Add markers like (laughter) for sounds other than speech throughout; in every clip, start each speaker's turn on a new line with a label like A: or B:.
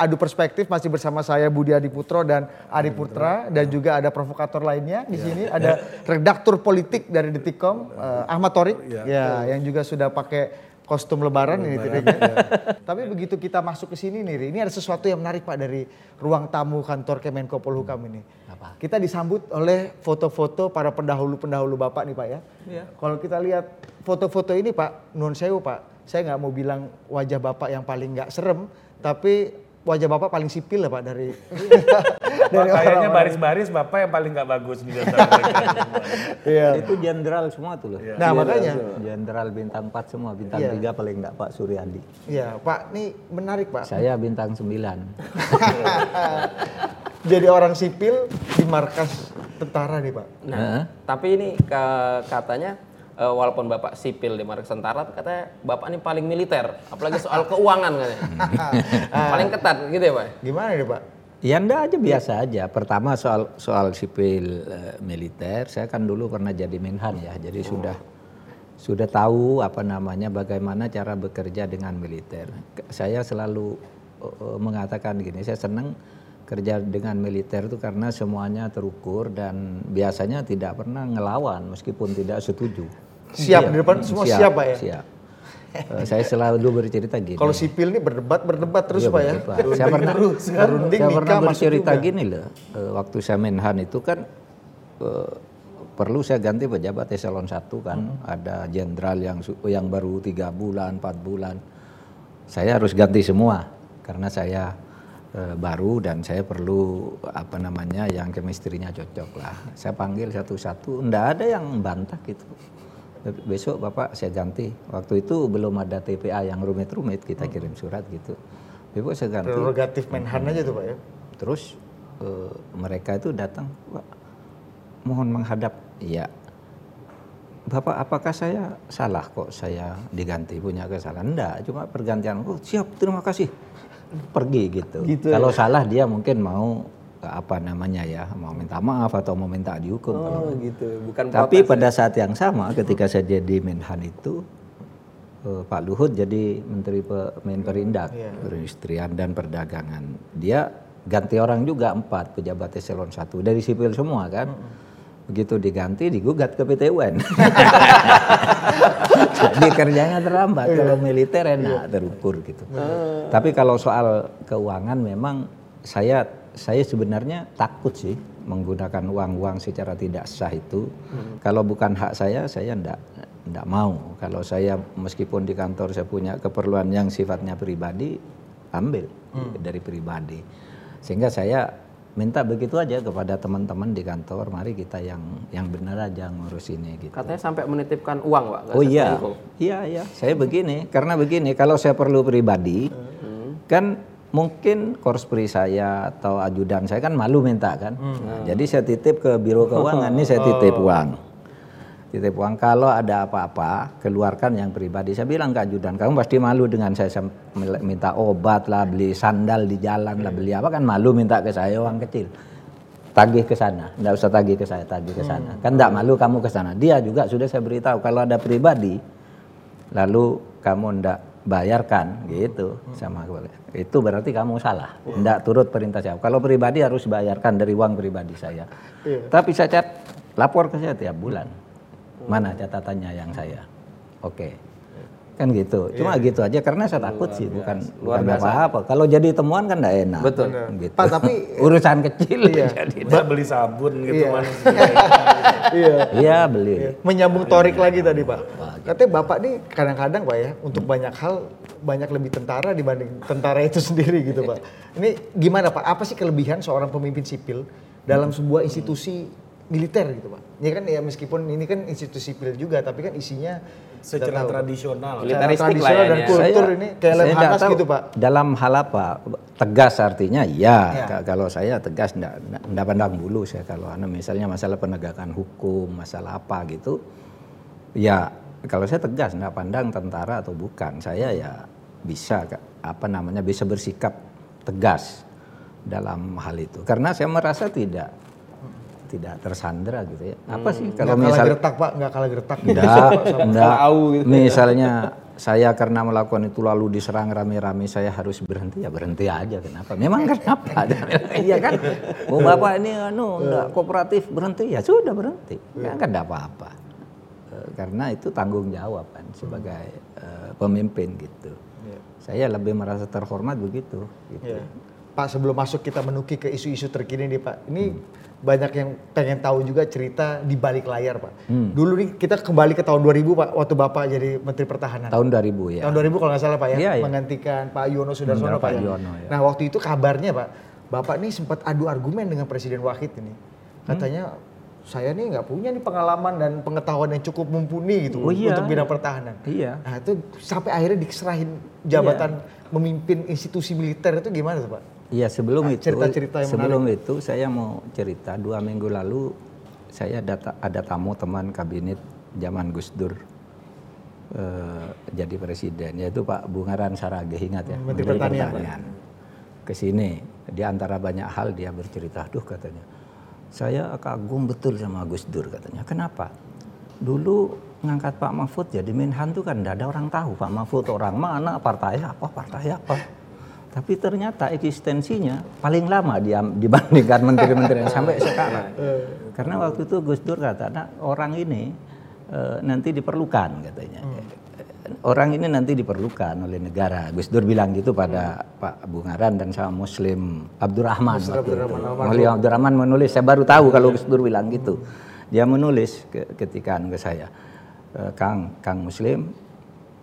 A: adu perspektif masih bersama saya Budi Adiputro dan Ari Putra dan juga ada provokator lainnya di sini. Ada redaktur politik dari Detikcom eh, Ahmad Torik ya. yang juga sudah pakai kostum lebaran ini tipenya. Tapi begitu kita masuk ke sini nih, ini ada sesuatu yang menarik Pak dari ruang tamu kantor Kemenko Polhukam ini. Kita disambut oleh foto-foto para pendahulu-pendahulu Bapak nih Pak ya. Kalau kita lihat foto-foto ini Pak, nun sewu Pak, saya nggak mau bilang wajah Bapak yang paling nggak serem, tapi wajah Bapak paling sipil lah Pak dari (laughs)
B: Wah, kayaknya baris-baris bapak yang paling nggak bagus di mereka.
A: Iya.
C: Itu jenderal semua tuh loh.
A: Nah, makanya.
C: Jenderal bintang 4 semua, bintang
A: Iya.
C: 3 paling enggak Pak Suryadi.
A: Iya, Pak, ini menarik Pak.
C: Saya bintang 9. (laughs)
A: Jadi orang sipil di markas tentara nih Pak.
D: Nah,
C: Heeh.
D: tapi ini ke- katanya eh, walaupun Bapak sipil di markas tentara, tapi katanya Bapak ini paling militer, apalagi soal keuangan katanya. (laughs) paling ketat gitu ya, Pak?
A: Gimana nih Pak?
C: Ya enggak aja biasa aja. Pertama soal soal sipil eh, militer, saya kan dulu pernah jadi Menhan ya. Jadi sudah sudah tahu apa namanya bagaimana cara bekerja dengan militer. Saya selalu eh, eh, mengatakan gini, saya senang kerja dengan militer itu karena semuanya terukur dan biasanya tidak pernah ngelawan meskipun tidak setuju.
A: Siap
C: Iya,
A: di depan semua siap, Pak ya?
C: Siap. Eh, saya selalu bercerita gini.
A: Kalau sipil nih berdebat berdebat terus
C: Iya,
A: Pak ya.
C: Pak. Saya pernah,
A: Berunding,
C: saya pernah bercerita
A: juga.
C: gini loh. eh, waktu saya Menhan itu kan eh, perlu saya ganti pejabat eselon 1 kan.
A: Hmm.
C: Ada jenderal yang yang baru tiga bulan, empat bulan. Saya harus ganti semua karena saya eh, baru dan saya perlu apa namanya yang chemistry-nya cocok lah. Saya panggil satu-satu, enggak ada yang bantah gitu. Besok Bapak saya ganti. Waktu itu belum ada TPA yang rumit-rumit, kita
A: Hmm.
C: kirim surat gitu. Besok saya ganti.
A: Prerogatif Menhan aja tuh Pak ya.
C: Terus eh, mereka itu datang, Pak, mohon menghadap. Iya. Bapak, apakah saya salah kok saya diganti punya kesalahan? Enggak, cuma pergantian. Oh, siap, terima kasih. Pergi gitu.
A: Gitu
C: Kalau salah dia mungkin mau apa namanya ya, mau minta maaf atau mau minta dihukum. kalau
D: Oh, gitu. Bukan
C: tapi pada saat yang sama ketika saya jadi Menhan itu eh, Pak Luhut jadi Menteri Pe- Menperindak
A: Iya.
C: Perindustrian dan Perdagangan. Dia ganti orang juga empat pejabat eselon satu dari sipil semua kan. Begitu diganti digugat ke PT UN. (laughs) jadi kerjanya terlambat. Kalau militer enak terukur gitu. Tapi kalau soal keuangan memang saya saya sebenarnya takut sih menggunakan uang-uang secara tidak sah itu. Kalau bukan hak saya, saya ndak ndak mau. Kalau saya meskipun di kantor saya punya keperluan yang sifatnya pribadi, ambil dari pribadi. Sehingga saya minta begitu aja kepada teman-teman di kantor, mari kita yang yang benar aja ngurus ini gitu.
D: Katanya sampai menitipkan uang, Pak.
C: Oh iya, iya iya. Saya begini, karena begini, kalau saya perlu pribadi, kan mungkin korspri saya atau ajudan saya kan malu minta kan. Nah, jadi saya titip ke biro keuangan, ini saya titip uang. Titip uang, kalau ada apa-apa, keluarkan yang pribadi. Saya bilang ke ajudan, kamu pasti malu dengan saya sam- minta obat lah, beli sandal di jalan lah, beli apa kan malu minta ke saya uang kecil tagih ke sana, nggak usah tagih ke saya, tagih ke sana. Kan nggak malu kamu ke sana. Dia juga sudah saya beritahu kalau ada pribadi, lalu kamu ndak bayarkan gitu sama itu berarti kamu salah, ndak turut perintah saya. Kalau pribadi harus bayarkan dari uang pribadi saya. Tapi saya cat lapor ke saya tiap bulan. Mana catatannya yang saya? Oke. Kan gitu. Cuma gitu aja karena saya takut sih bukan bukan apa-apa. Kalau jadi temuan kan enggak enak.
D: Betul.
C: Gitu.
A: Pak, tapi- (laughs)
C: urusan kecil jadi.
B: Mbak beli sabun gitu
A: Iya. (laughs) Iya.
C: Iya beli.
A: Menyambung Torik lagi tadi Pak. Katanya Bapak nih kadang-kadang Pak ya untuk banyak hal banyak lebih tentara dibanding tentara itu (laughs) sendiri gitu Pak. Ini gimana Pak? Apa sih kelebihan seorang pemimpin sipil dalam sebuah institusi militer gitu Pak? Ya kan ya meskipun ini kan institusi sipil juga tapi kan isinya
B: secara
A: tahu.
B: tradisional.
A: Tradisional
D: lah ya
A: dan
D: ya.
A: kultur ini kayak
C: saya
A: Lemhanas
C: tahu
A: gitu Pak.
C: Dalam hal apa? Tegas artinya ya.
A: Ya.
C: Ka- Kalau saya tegas enggak, enggak pandang bulu saya kalau anu misalnya masalah penegakan hukum, masalah apa gitu. Ya kalau saya tegas enggak pandang tentara atau bukan. Saya ya bisa apa namanya bisa bersikap tegas dalam hal itu. Karena saya merasa tidak tidak tersandra gitu ya. Apa sih kalau
A: Nggak kalah
C: misal
A: gertak Pak, nggak kalah gertak.
C: Enggak, enggak. Misalnya saya karena melakukan itu lalu diserang rame-rame saya harus berhenti. Ya berhenti aja kenapa? Memang kenapa? (laughs) Iya kan? Mau bapak ini anu enggak kooperatif berhenti. Ya sudah berhenti. Kan kan enggak apa-apa. Eh, karena itu tanggung jawab kan sebagai eh, pemimpin gitu. Saya lebih merasa terhormat begitu gitu.
A: Iya. Pak sebelum masuk kita menuki ke isu-isu terkini nih Pak. Ini banyak yang pengen tahu juga cerita di balik layar Pak. Dulu nih kita kembali ke tahun 2000 Pak waktu Bapak jadi Menteri Pertahanan.
C: tahun 2000 ya
A: Tahun 2000 kalau nggak salah Pak ya,
C: Iya, iya.
A: menggantikan Pak Yono Sudarsono Pak
C: Pak
A: ya.
C: Yono, ya.
A: Nah waktu itu kabarnya Pak, Bapak nih sempat adu argumen dengan Presiden Wahid ini. Katanya saya nih nggak punya nih pengalaman dan pengetahuan yang cukup mumpuni gitu
C: Oh, iya,
A: untuk bidang pertahanan.
C: Iya.
A: Nah itu sampai akhirnya diserahin jabatan memimpin institusi militer itu gimana tuh Pak?
C: Iya sebelum
A: Ah,
C: itu
A: cerita-cerita yang
C: sebelum itu saya mau cerita dua minggu lalu saya data, ada tamu teman kabinet zaman Gus Dur eh, jadi presiden yaitu Pak Bungaran Sarage ingat ya?
A: Menteri Pertanian,
C: ke sini di antara banyak hal dia bercerita duh katanya. Saya kagum betul sama Gus Dur katanya. Kenapa? Dulu ngangkat Pak Mahfud jadi Menhan tuh kan tidak ada orang tahu Pak Mahfud orang mana partai apa partai apa tapi ternyata eksistensinya paling lama dia dibandingkan menteri-menteri yang sampai sekarang. (laughs) Karena waktu itu Gus Dur kata "Nah, orang ini eh, nanti diperlukan katanya. Orang ini nanti diperlukan oleh negara. Gus Dur bilang gitu pada Pak Bungaran dan sama Muslim Abdurrahman. Muslim Abdurrahman menulis saya baru tahu kalau Gus Dur bilang gitu. Dia menulis ke, ketika anu ke saya "Eh, Kang Kang Muslim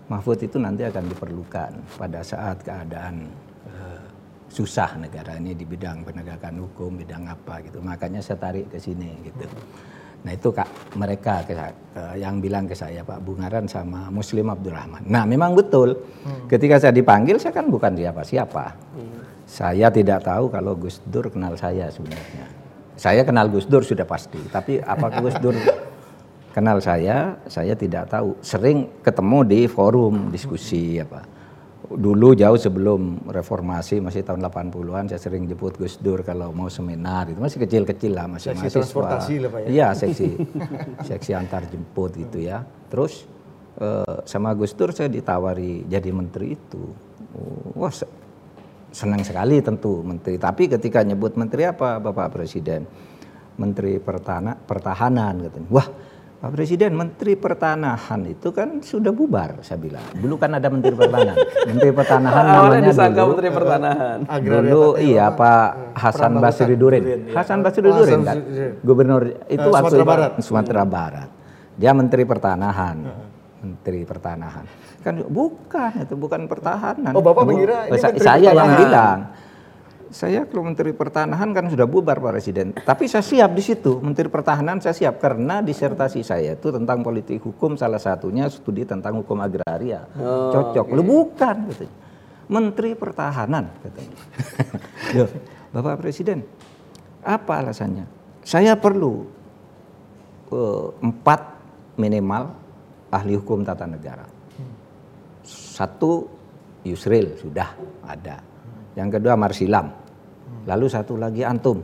C: Mahfud itu nanti akan diperlukan pada saat keadaan eh, susah negara ini di bidang penegakan hukum, bidang apa gitu. Makanya saya tarik ke sini gitu. Nah itu kak mereka ke eh, yang bilang ke saya Pak Bungaran sama Muslim Abdurrahman. Nah memang betul. Ketika saya dipanggil saya kan bukan siapa-siapa. Saya tidak tahu kalau Gus Dur kenal saya sebenarnya. Saya kenal Gus Dur sudah pasti. Tapi apakah Gus Dur kenal saya, saya tidak tahu. Sering ketemu di forum diskusi apa. Dulu jauh sebelum reformasi masih tahun 80-an saya sering jemput Gus Dur kalau mau seminar itu masih kecil-kecil lah masih
A: Seksi
C: mahasiswa.
A: transportasi lah, Pak, ya?
C: Iya, (laughs) seksi seksi antar jemput gitu ya. Terus eh, sama Gus Dur saya ditawari jadi menteri itu. Wah, se- senang sekali tentu menteri. Tapi ketika nyebut menteri apa Bapak Presiden? Menteri Pertana, Pertahanan katanya. Wah, Pak Presiden Menteri Pertanahan itu kan sudah bubar saya bilang. Dulu kan ada Menteri Pertahanan. Menteri Pertanahan (laughs)
D: Awalnya
C: namanya
D: disangka
C: dulu.
D: Menteri Pertanahan.
C: Dulu iya Pak Hasan Basri Durin. Hasan Basri Durin kan gubernur itu
A: Eh,
C: waktu
A: Sumatera
C: itu
A: Barat.
C: Sumatera Barat. Dia Menteri Pertanahan. Menteri Pertanahan. Kan bukan itu bukan pertahanan.
A: Oh, Bapak mengira ini Menteri
C: saya yang bilang. Saya kalau Menteri Pertahanan kan sudah bubar Pak Presiden. Tapi saya siap di situ. Menteri Pertahanan saya siap karena disertasi saya itu tentang politik hukum salah satunya studi tentang hukum agraria. Cocok. Lu bukan katanya. Menteri Pertahanan katanya. (laughs) Loh, Bapak Presiden, apa alasannya? Saya perlu eh, empat minimal ahli hukum tata negara. Satu Yusril sudah ada. Yang kedua Marsilam. Lalu satu lagi Antum.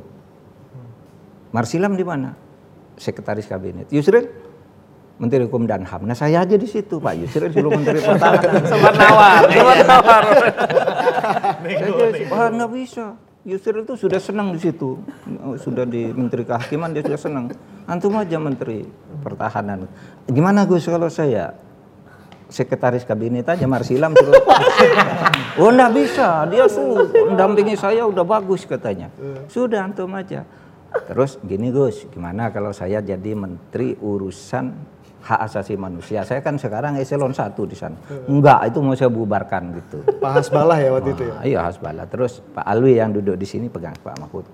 C: Marsilam di mana? Sekretaris Kabinet. Yusril Menteri Hukum dan HAM. Nah saya aja di situ Pak Yusril dulu Menteri Pertahanan. (laughs)
D: Sempat nawar, (laughs) sempat nawar. (laughs)
C: Saya nggak bisa. Yusril itu sudah senang di situ, sudah di Menteri Kehakiman dia sudah senang. Antum aja Menteri Pertahanan. Gimana Gus kalau saya sekretaris kabinet aja Marsilam suruh. oh nggak bisa, dia tuh mendampingi saya udah bagus katanya. Sudah antum aja. Terus gini Gus, gimana kalau saya jadi menteri urusan hak asasi manusia? Saya kan sekarang eselon 1 di sana. Enggak, itu mau saya bubarkan gitu.
A: Pak Hasbalah ya waktu itu ya.
C: Wah, Iya Hasbala. Terus Pak Alwi yang duduk di sini pegang Pak Mahfud.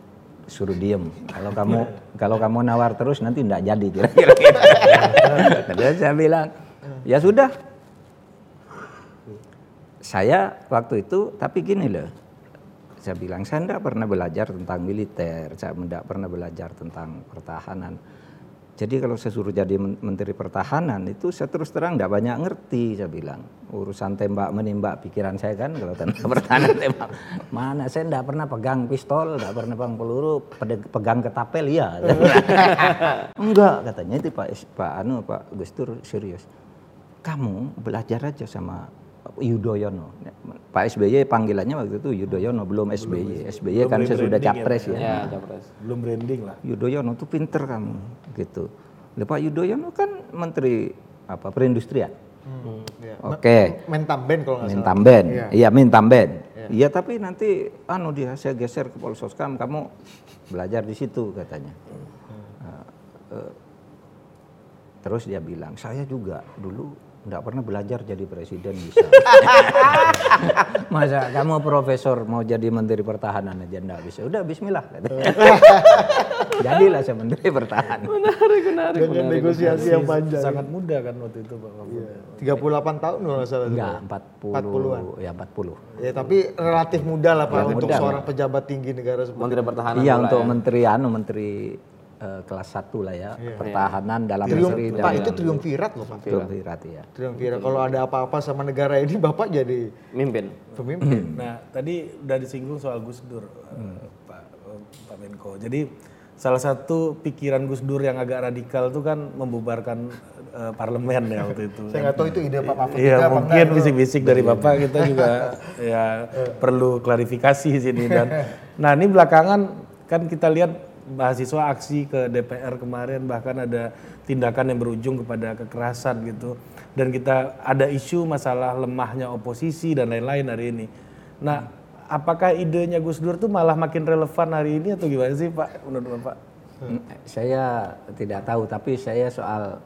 C: Suruh diem. Kalau kamu kalau kamu nawar terus nanti enggak jadi kira-kira. (laughs) Terus saya bilang, ya sudah. Saya waktu itu, tapi gini loh. Saya bilang, saya enggak pernah belajar tentang militer. Saya enggak pernah belajar tentang pertahanan. Jadi kalau saya suruh jadi men- menteri pertahanan itu saya terus terang tidak banyak ngerti saya bilang urusan tembak menembak pikiran saya kan kalau tentang (laughs) pertahanan tembak mana saya tidak pernah pegang pistol tidak pernah pegang peluru pegang ketapel ya (laughs) enggak katanya itu Pak Pak Anu Pak Gus Dur serius kamu belajar aja sama Yudhoyono. Pak SBY panggilannya waktu itu Yudhoyono belum SBY. SBY kan
B: belum
C: sesudah
B: rebranding ya,
C: capres ya.
D: Ya, capres.
B: Belum branding lah.
C: Yudhoyono tuh pinter kamu gitu. Lah Pak Yudhoyono kan menteri apa perindustrian.
A: Hmm, ya.
C: Oke.
A: Mentamben kalau nggak salah.
C: Mintamben.
A: Iya.
C: Iya, Mintamben. Iya, tapi nanti anu dia saya geser ke Polsoskam, kamu belajar di situ katanya. Nah, eh, terus dia bilang, saya juga dulu nggak pernah belajar jadi presiden bisa. (laughs) Masa kamu profesor mau jadi menteri pertahanan aja nggak bisa? Udah Bismillah. (laughs) Jadilah saya menteri pertahanan.
D: Menarik, menarik.
A: Dengan negosiasi yang panjang.
B: Sangat muda kan waktu itu Pak Mahfud.
A: Iya. 38 tahun kalau nggak salah.
C: Enggak, 40.
A: 40-an.
C: Ya 40.
A: Ya tapi relatif muda lah Pak
C: Ya,
A: untuk
C: muda,
A: seorang pejabat tinggi negara seperti
D: Menteri Pertahanan.
C: Iya untuk
D: ya.
C: menteri anu menteri eh, kelas satu lah ya, pertahanan dalam
A: Trium-
C: negeri
A: Pak
C: dan
A: itu triumvirat loh Pak.
C: triumvirat ya.
A: Triumvirat. Kalau ada apa-apa sama negara ini Bapak jadi
D: Mimpin.
A: pemimpin.
B: Nah, tadi udah disinggung soal Gus Dur, eh, Pak eh, Pak Menko. Jadi salah satu pikiran Gus Dur yang agak radikal itu kan membubarkan eh, parlemen ya waktu itu.
A: Saya nggak tahu itu ide Pak Mahfud
B: Iya mungkin
A: itu.
B: bisik-bisik dari bapak kita juga (laughs) ya perlu klarifikasi di sini dan nah ini belakangan kan kita lihat mahasiswa aksi ke DPR kemarin bahkan ada tindakan yang berujung kepada kekerasan gitu dan kita ada isu masalah lemahnya oposisi dan lain-lain hari ini. Nah apakah idenya Gus Dur tuh malah makin relevan hari ini atau gimana sih Pak menurut bapak?
C: Mm, Saya tidak tahu tapi saya soal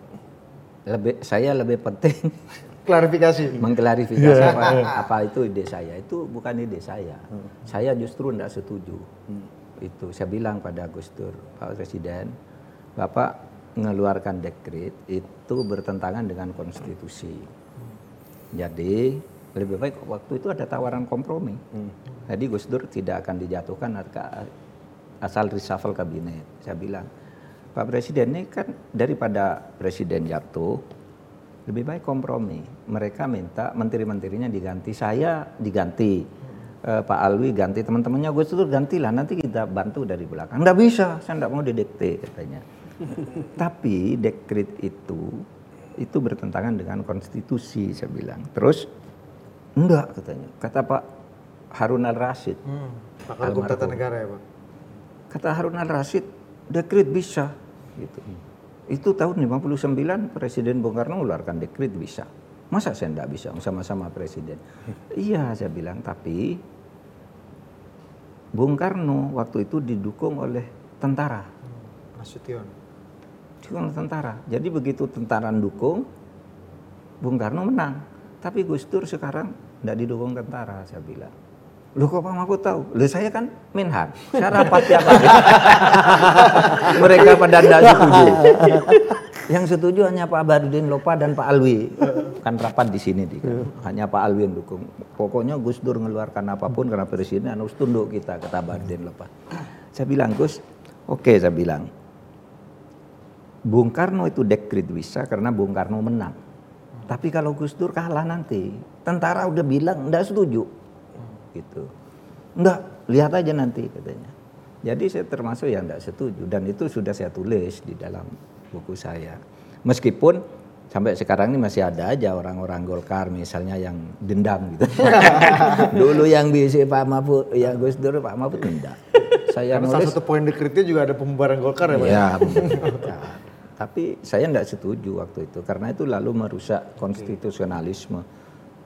C: lebih saya lebih penting (laughs)
A: Klarifikasi.
C: mengklarifikasi apa, apa itu ide saya itu bukan ide saya. Saya justru tidak setuju. Itu saya bilang pada Gus Dur, Pak Presiden, Bapak mengeluarkan dekret itu bertentangan dengan konstitusi. Jadi lebih baik waktu itu ada tawaran kompromi. Jadi Gus Dur tidak akan dijatuhkan asal reshuffle kabinet. Saya bilang, Pak Presiden ini kan daripada Presiden jatuh, lebih baik kompromi. Mereka minta menteri-menterinya diganti, saya diganti. Eh, Pak Alwi ganti teman-temannya Gus Dur gantilah nanti kita bantu dari belakang. Nggak bisa, saya nggak mau didikte katanya. (laughs) Tapi dekret itu itu bertentangan dengan konstitusi saya bilang. Terus enggak katanya. Kata Pak Harun Al Rasid.
A: Hmm. Pakar hukum tata negara ya Pak.
C: Kata Harun Al Rasid, dekret bisa gitu. Itu tahun 59 Presiden Bung Karno mengeluarkan dekret bisa. Masa saya enggak bisa sama-sama presiden? (laughs) iya saya bilang, tapi Bung Karno waktu itu didukung oleh tentara.
A: Nasution.
C: Didukung oleh tentara. Jadi begitu tentara dukung, Bung Karno menang. Tapi Gus Dur sekarang tidak didukung tentara, saya bilang. Loh kok Pak Mahfud tahu? Loh saya kan Menhan, saya rapat tiap hari. (laughs) Mereka pada tidak setuju. Yang setuju hanya Pak Barudin Lopa dan Pak Alwi. Kan rapat di sini di. Hanya Pak Alwi yang dukung. Pokoknya Gus Dur mengeluarkan apa pun karena presiden harus tunduk kita kata Barudin Lopa. Saya bilang Gus, oke saya bilang. Bung Karno itu dekrit bisa karena Bung Karno menang. Tapi kalau Gus Dur kalah nanti, tentara udah bilang enggak setuju. Gitu. Enggak, lihat aja nanti katanya. Jadi saya termasuk yang enggak setuju dan itu sudah saya tulis di dalam buku saya. Meskipun sampai sekarang ini masih ada aja orang-orang Golkar misalnya yang dendam gitu. (laughs) Dulu yang bisa Pak Mahfud, ya Gus Dur Pak Mahfud enggak. Saya
A: Karena salah
C: nulis
A: satu poin dekretnya juga ada pembubaran Golkar ya Pak.
C: Ya, benar. Tapi saya tidak setuju waktu itu karena itu lalu merusak konstitusionalisme.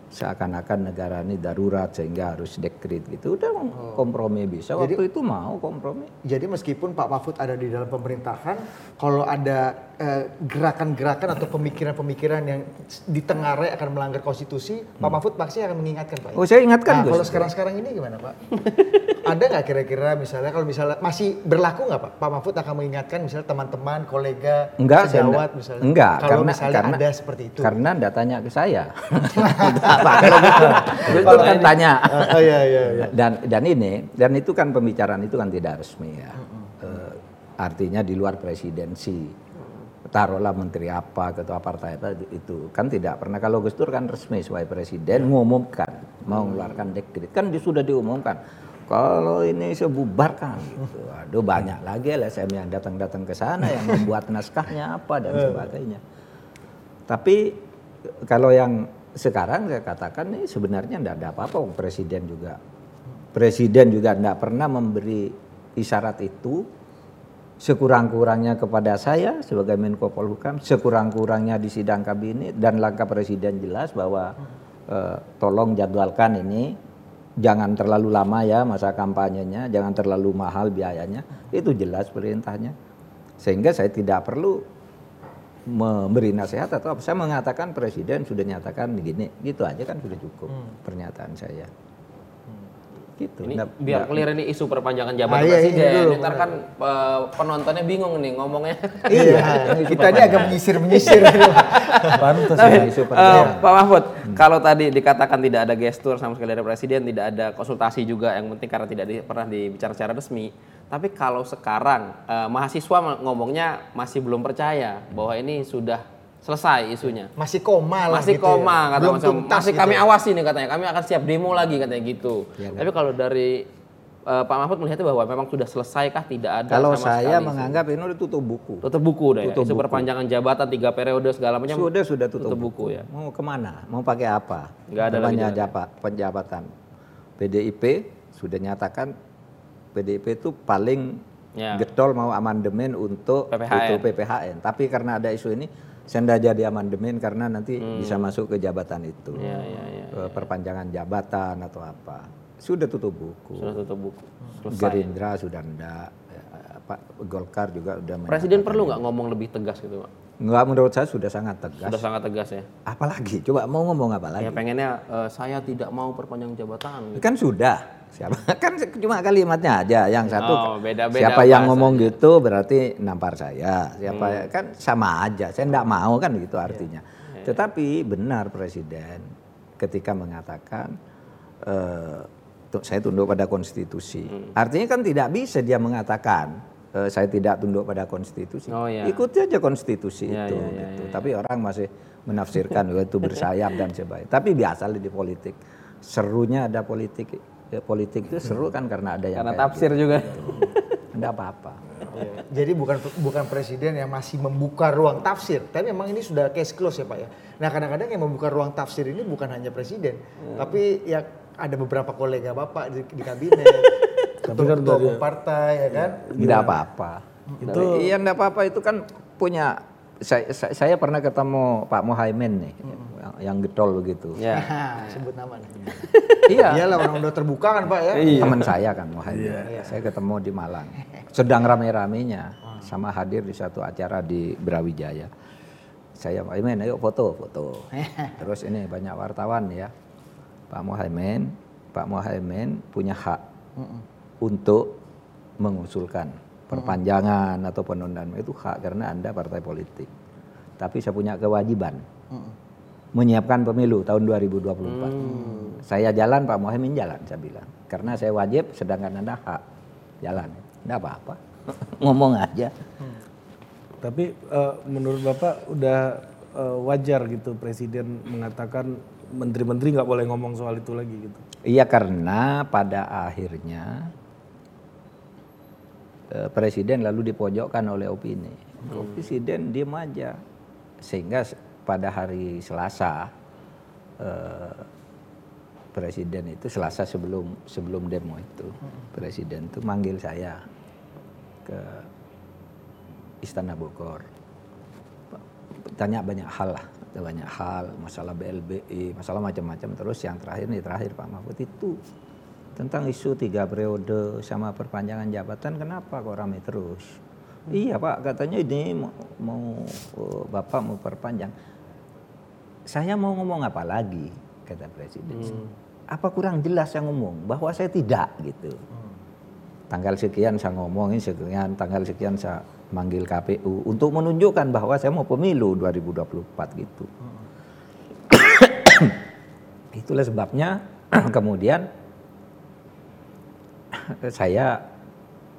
C: Seakan-akan negara ini darurat sehingga harus dekrit gitu. Udah kompromi bisa. Waktu itu mau kompromi.
A: Jadi meskipun Pak Mahfud ada di dalam pemerintahan, kalau ada eh, gerakan-gerakan atau pemikiran-pemikiran yang ditengarai akan melanggar konstitusi, Pak Mahfud pasti akan mengingatkan Pak.
C: Oh saya ingatkan
A: Nah,
C: Gus.
A: kalau sekarang-sekarang ini gimana Pak? (laughs) ada nggak kira-kira misalnya kalau misalnya masih berlaku nggak Pak? Pak Mahfud akan mengingatkan misalnya teman-teman, kolega,
C: Enggak,
A: sejawat
C: enggak,
A: misalnya.
C: enggak
A: kalau
C: karena
A: misalnya
C: karena
A: ada seperti itu.
C: Karena enggak tanya ke saya. (laughs) Pak, kalau (laughs) Gus Dur kan tanya.
A: oh iya iya iya.
C: Dan dan ini dan itu kan pembicaraan itu kan tidak resmi ya. Eh, artinya di luar presidensi. Taruhlah menteri apa, ketua partai apa itu kan tidak pernah kalau Gus Dur kan resmi sebagai presiden mengumumkan mau mengeluarkan dekret kan sudah diumumkan. Kalau ini sebubarkan gitu. Aduh banyak lagi LSM yang datang-datang ke sana yang membuat naskahnya apa dan sebagainya. Tapi kalau yang sekarang saya katakan nih sebenarnya tidak ada apa-apa. Presiden juga. Presiden juga tidak pernah memberi isyarat itu. Sekurang-kurangnya kepada saya sebagai Menko Polhukam sekurang-kurangnya di sidang kabinet dan langkah presiden jelas bahwa eh, tolong jadwalkan ini. Jangan terlalu lama ya masa kampanyenya jangan terlalu mahal biayanya. Itu jelas perintahnya. Sehingga saya tidak perlu memberi nasihat atau apa. Saya mengatakan presiden sudah nyatakan begini, gitu aja kan sudah cukup pernyataan saya. Gitu.
D: Ini
C: Nggak-
D: biar
C: nggak-
D: clear ini isu perpanjangan jabatan
A: Ah, iya,
D: presiden.
A: dulu.
D: Ntar kan eh, penontonnya bingung nih ngomongnya.
A: Iya, (laughs) kita ini agak menyisir-menyisir.
B: Pantas ya.
C: isu perpanjangan.
D: Pak Mahfud, kalau tadi dikatakan tidak ada gestur sama sekali dari presiden, tidak ada konsultasi juga, yang penting karena tidak di- pernah dibicara secara resmi. Tapi kalau sekarang eh, mahasiswa ngomongnya masih belum percaya bahwa ini sudah selesai isunya.
A: Masih koma lah
D: Masih
A: gitu ya.
D: koma kata
A: Belum
D: Mas Om.
A: tuntas
D: Masih
A: gitu
D: kami
A: ya.
D: awasi nih katanya. Kami akan siap demo lagi katanya gitu.
C: Iya,
D: Tapi kalau dari eh, Pak Mahfud melihatnya bahwa memang sudah selesai kah tidak ada
C: Kalau
D: sama
C: saya
D: sekali
C: menganggap ini udah tutup buku.
D: tutup buku deh. ya.
C: Tutup
D: Isu
C: buku.
D: perpanjangan jabatan tiga periode segala macam.
C: Sudah sudah tutup,
D: tutup buku ya.
C: Mau ke mana? Mau pakai apa?
D: Nggak ada lagi
C: apa? Penjabatan. PDIP sudah nyatakan PDIP itu paling
D: Ya.
C: getol mau amandemen untuk
D: PPHN.
C: itu PPHN. Tapi karena ada isu ini, saya tidak jadi amandemen karena nanti
D: Hmm.
C: bisa masuk ke jabatan itu.
D: Ya, ya, ya.
C: Eh, Perpanjangan jabatan atau apa. Sudah tutup buku.
D: Sudah tutup buku. Selesai.
C: Gerindra sudah enggak. Ya, Pak Golkar juga udah
D: Presiden perlu nggak ngomong lebih tegas gitu, Pak?
C: Enggak menurut saya sudah sangat tegas.
D: Sudah sangat tegas ya.
C: Apalagi coba mau ngomong apa lagi?
D: Ya pengennya eh, saya tidak mau perpanjang jabatan. gitu.
C: Kan sudah. Siapa (laughs) kan cuma kalimatnya aja. Yang satu
D: Oh, beda-beda
C: siapa yang ngomong gitu berarti nampar saya. Siapa
D: Hmm.
C: kan sama aja. Saya enggak mau kan gitu artinya. Tetapi benar presiden ketika mengatakan eh, tu- saya tunduk pada konstitusi.
D: Hmm.
C: Artinya kan tidak bisa dia mengatakan eh, saya tidak tunduk pada konstitusi.
D: Oh, iya.
C: Ikuti aja konstitusi
D: Iya,
C: itu
D: iya, iya,
C: gitu. Tapi orang masih menafsirkan bahwa itu bersayap dan sebagainya. Tapi biasa di politik. Serunya ada politik. Ya, politik itu seru kan karena ada yang
D: Karena
C: kayak
D: tafsir juga. (laughs)
C: Enggak apa-apa.
A: Iya. Jadi bukan bukan presiden yang masih membuka ruang tafsir, tapi memang ini sudah case close ya Pak ya. Nah kadang-kadang yang membuka ruang tafsir ini bukan hanya presiden, tapi ya ada beberapa kolega bapak di, di kabinet, (laughs) ketua
B: kan
A: ketua
B: dari-
A: umum partai ya kan.
C: Enggak apa-apa.
B: Itu
C: Iya enggak apa-apa itu kan punya saya, saya, saya pernah ketemu Pak Mohaimin nih yang, yang getol begitu.
D: ya.
A: Nah, (laughs) sebut nama nih.
C: Iya.
A: Iyalah orang udah terbuka kan Pak ya.
C: Teman saya kan Mohaimin. Saya ketemu di Malang. Sedang rame-ramenya sama hadir di satu acara di Brawijaya. Saya Mohaimin, ayo foto, foto. (laughs) Terus ini banyak wartawan ya. Pak Mohaimin, Pak Mohaimin punya hak untuk mengusulkan perpanjangan atau penundaan itu hak karena Anda partai politik. Tapi saya punya kewajiban menyiapkan pemilu tahun 2024. Saya jalan, Pak Mohaimin jalan, saya bilang. Karena saya wajib, sedangkan Anda hak jalan. Tidak apa-apa. (laughs) Ngomong aja.
B: Tapi eh, menurut Bapak udah eh, wajar gitu Presiden mengatakan menteri-menteri nggak boleh ngomong soal itu lagi gitu.
C: Iya karena pada akhirnya presiden lalu dipojokkan oleh opini. Kok Presiden diem aja. Sehingga pada hari Selasa eh, presiden itu Selasa sebelum sebelum demo itu presiden itu manggil saya ke Istana Bogor. Tanya banyak hal lah, banyak hal, masalah BLBI, masalah macam-macam. Terus yang terakhir nih terakhir Pak Mahfud itu tentang isu tiga periode sama perpanjangan jabatan, kenapa kok ramai terus? Iya Pak, katanya ini mau, mau eh, Bapak mau perpanjang. Saya mau ngomong apa lagi, kata Presiden. Apa kurang jelas saya ngomong bahwa saya tidak gitu. Tanggal sekian saya ngomongin sekian, tanggal sekian saya manggil KPU untuk menunjukkan bahwa saya mau pemilu 2024 gitu. (coughs) Itulah sebabnya (coughs) kemudian saya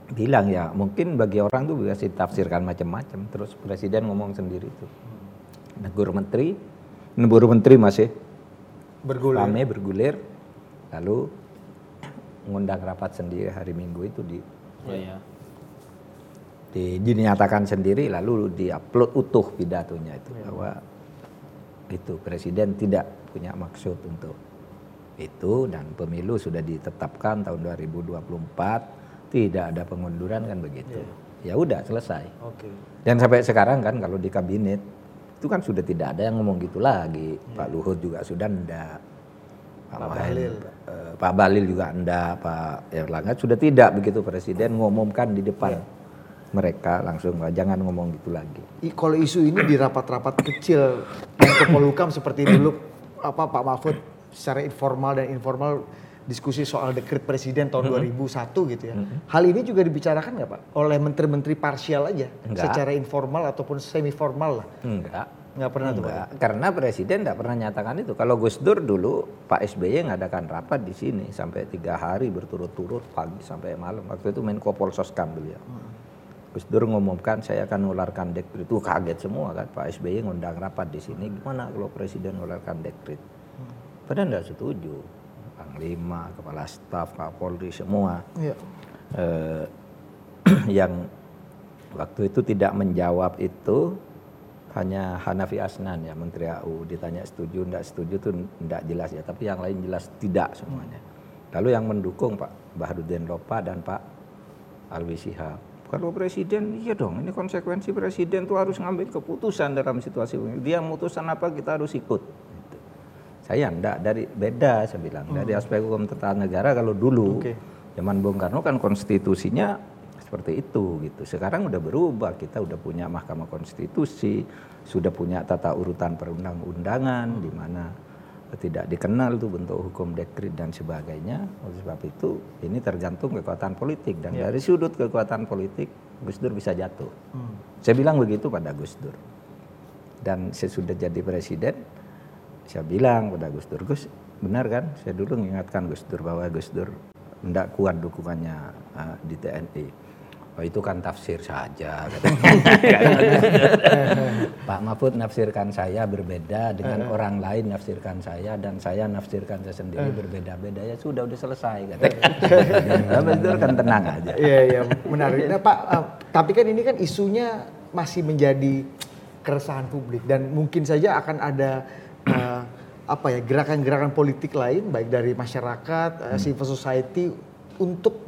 C: bilang ya mungkin bagi orang tuh bisa ditafsirkan macam-macam. Terus presiden ngomong sendiri tuh. Negur menteri, negur menteri masih
A: Bergulir.
C: rame bergulir, lalu ngundang rapat sendiri hari Minggu itu di
D: Oh, iya.
C: di, dinyatakan sendiri lalu diupload utuh pidatonya itu bahwa itu presiden tidak punya maksud untuk itu dan pemilu sudah ditetapkan tahun 2024 tidak ada pengunduran kan begitu. Ya udah selesai.
A: Oke.
C: Dan sampai sekarang kan kalau di kabinet itu kan sudah tidak ada yang ngomong gitu lagi. Pak Luhut juga sudah ndak. Pak, Balil, Pak Balil juga ndak, Pak Erlangga sudah tidak begitu presiden ngomongkan di depan mereka langsung jangan ngomong gitu lagi.
A: I- Kalau isu ini di rapat-rapat kecil Menko Polhukam seperti dulu apa Pak Mahfud secara informal dan informal diskusi soal dekret presiden tahun 2001 gitu ya. Hal ini juga dibicarakan nggak Pak oleh menteri-menteri parsial aja
C: Enggak.
A: secara informal ataupun semi formal lah.
C: Enggak.
A: Nggak pernah tuh Pak.
C: Enggak, karena presiden tidak pernah nyatakan itu. Kalau Gus Dur dulu Pak SBY ngadakan rapat di sini sampai tiga hari berturut-turut pagi sampai malam. Waktu itu Menko Polsoskam beliau. Gus Dur ngumumkan saya akan mengeluarkan dekret itu kaget semua kan Pak SBY ngundang rapat di sini gimana kalau presiden mengeluarkan dekret. Padahal tidak setuju. Panglima, kepala staf, Kapolri semua
A: Iya.
C: eh, (clears throat) yang waktu itu tidak menjawab itu hanya Hanafi Asnan ya Menteri AU ditanya setuju tidak setuju itu tidak jelas ya tapi yang lain jelas tidak semuanya lalu yang mendukung Pak Baharudin Lopa dan Pak Alwi Shihab kalau presiden iya dong ini konsekuensi presiden tuh harus ngambil keputusan dalam situasi ini dia memutuskan apa kita harus ikut. Saya enggak dari beda saya bilang dari aspek hukum tata negara kalau dulu
A: Oke.
C: zaman Bung Karno kan konstitusinya seperti itu gitu. Sekarang udah berubah, kita udah punya Mahkamah Konstitusi, sudah punya tata urutan perundang-undangan di mana tidak dikenal tuh bentuk hukum dekrit dan sebagainya. Oleh sebab itu ini tergantung kekuatan politik dan dari sudut kekuatan politik Gus Dur bisa jatuh. Saya bilang begitu pada Gus Dur. Dan sesudah jadi presiden, saya bilang pada Gus Dur, Gus benar kan? Saya dulu mengingatkan Gus Dur bahwa Gus Dur tidak kuat dukungannya uh, di TNI. Oh itu kan tafsir saja. (laughs) Pak Mahfud nafsirkan saya berbeda dengan orang lain nafsirkan saya dan saya nafsirkan saya sendiri berbeda-beda ya sudah udah selesai (laughs) katanya. Gus Dur kan tenang aja.
A: Iya iya menarik. Nah Pak, eh, tapi kan ini kan isunya masih menjadi keresahan publik dan mungkin saja akan ada eh, apa ya gerakan-gerakan politik lain baik dari masyarakat, eh, civil society untuk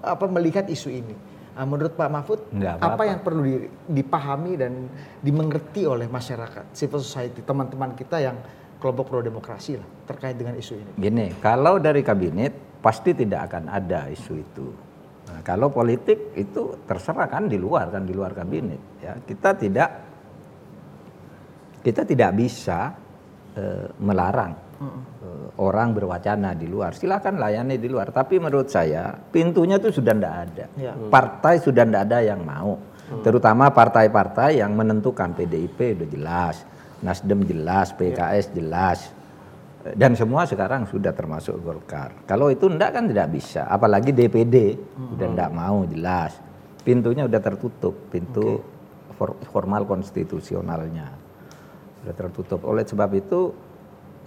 A: apa melihat isu ini. Nah, menurut Pak Mahfud,
C: Nggak
A: apa
C: apa-apa.
A: yang perlu di- dipahami dan dimengerti oleh masyarakat, civil society, teman-teman kita yang kelompok pro demokrasi lah terkait dengan isu ini?
C: Gini, kalau dari kabinet pasti tidak akan ada isu itu. Nah, kalau politik itu terserah kan di luar kan di luar kabinet. Ya, kita tidak kita tidak bisa eh, melarang eh, orang berwacana di luar. Silakan layani di luar. Tapi menurut saya pintunya itu sudah tidak ada.
A: Ya.
C: Partai sudah tidak ada yang mau. Terutama partai-partai yang menentukan PDIP udah jelas, Nasdem jelas, PKS jelas. Dan semua sekarang sudah termasuk Golkar. Kalau itu enggak kan tidak bisa. Apalagi DPD udah enggak mau jelas. Pintunya udah tertutup, pintu for- formal konstitusionalnya sudah tertutup. Oleh sebab itu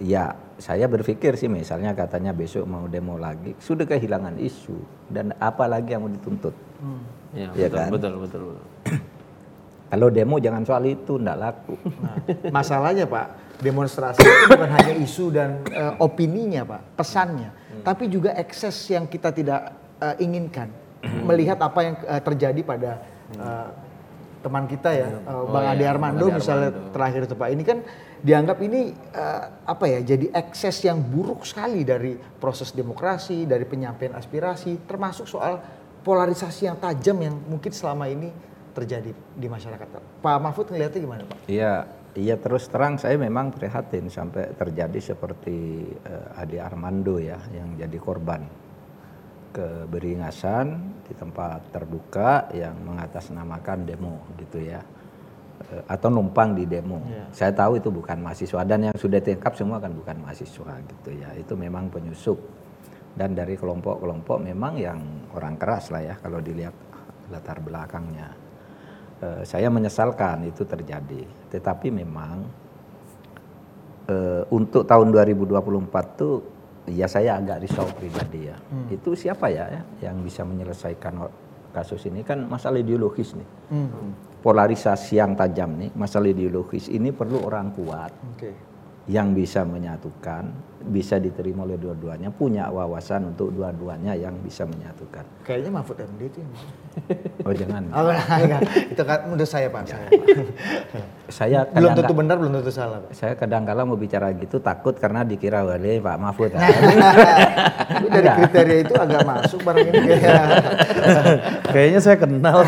C: ya saya berpikir sih misalnya katanya besok mau demo lagi sudah kehilangan isu dan apalagi yang mau dituntut.
D: Ya,
C: Iya
D: betul,
C: kan?
D: betul, betul, betul. (clears throat)
C: Kalau demo jangan soal itu enggak laku.
A: Nah, masalahnya Pak, demonstrasi itu bukan hanya isu dan eh, opininya Pak, pesannya, tapi juga ekses yang kita tidak eh, inginkan. Melihat apa yang eh, terjadi pada teman kita ya, eh, Bang
D: iya,
A: Ade
D: Bang
A: Armando
D: Ade
A: misalnya
D: Armando.
A: terakhir itu Pak. Ini kan dianggap ini eh, apa ya? Jadi ekses yang buruk sekali dari proses demokrasi, dari penyampaian aspirasi, termasuk soal polarisasi yang tajam yang mungkin selama ini terjadi di masyarakat. Pak Mahfud ngelihatnya gimana Pak?
C: Iya, iya terus terang saya memang prihatin sampai terjadi seperti eh, Ade Armando ya yang jadi korban keberingasan di tempat terbuka yang mengatasnamakan demo gitu ya Eh, atau numpang di demo. Saya tahu itu bukan mahasiswa dan yang sudah ditangkap semua kan bukan mahasiswa gitu ya. Itu memang penyusup dan dari kelompok-kelompok memang yang orang keras lah ya kalau dilihat latar belakangnya. Eh, saya menyesalkan itu terjadi. Tetapi memang eh, untuk tahun 2024 tuh ya saya agak risau pribadi ya. Itu siapa ya, ya yang bisa menyelesaikan kasus ini kan masalah ideologis nih. Polarisasi yang tajam nih, masalah ideologis ini perlu orang kuat
A: Oke.
C: yang bisa menyatukan, bisa diterima oleh dua-duanya, punya wawasan untuk dua-duanya yang bisa menyatukan.
A: Kayaknya Mahfud MD itu
C: Oh jangan, (laughs)
A: Oh, enggak, enggak. Itu kan menurut saya Pak. Saya,
C: saya
A: belum tentu benar, belum tentu salah Pak.
C: saya kadang kala mau bicara gitu takut karena dikira oleh Pak Mahfud. (laughs)
A: Tapi dari kriteria itu agak masuk barang ini kayak (laughs)
B: Kayaknya saya kenal.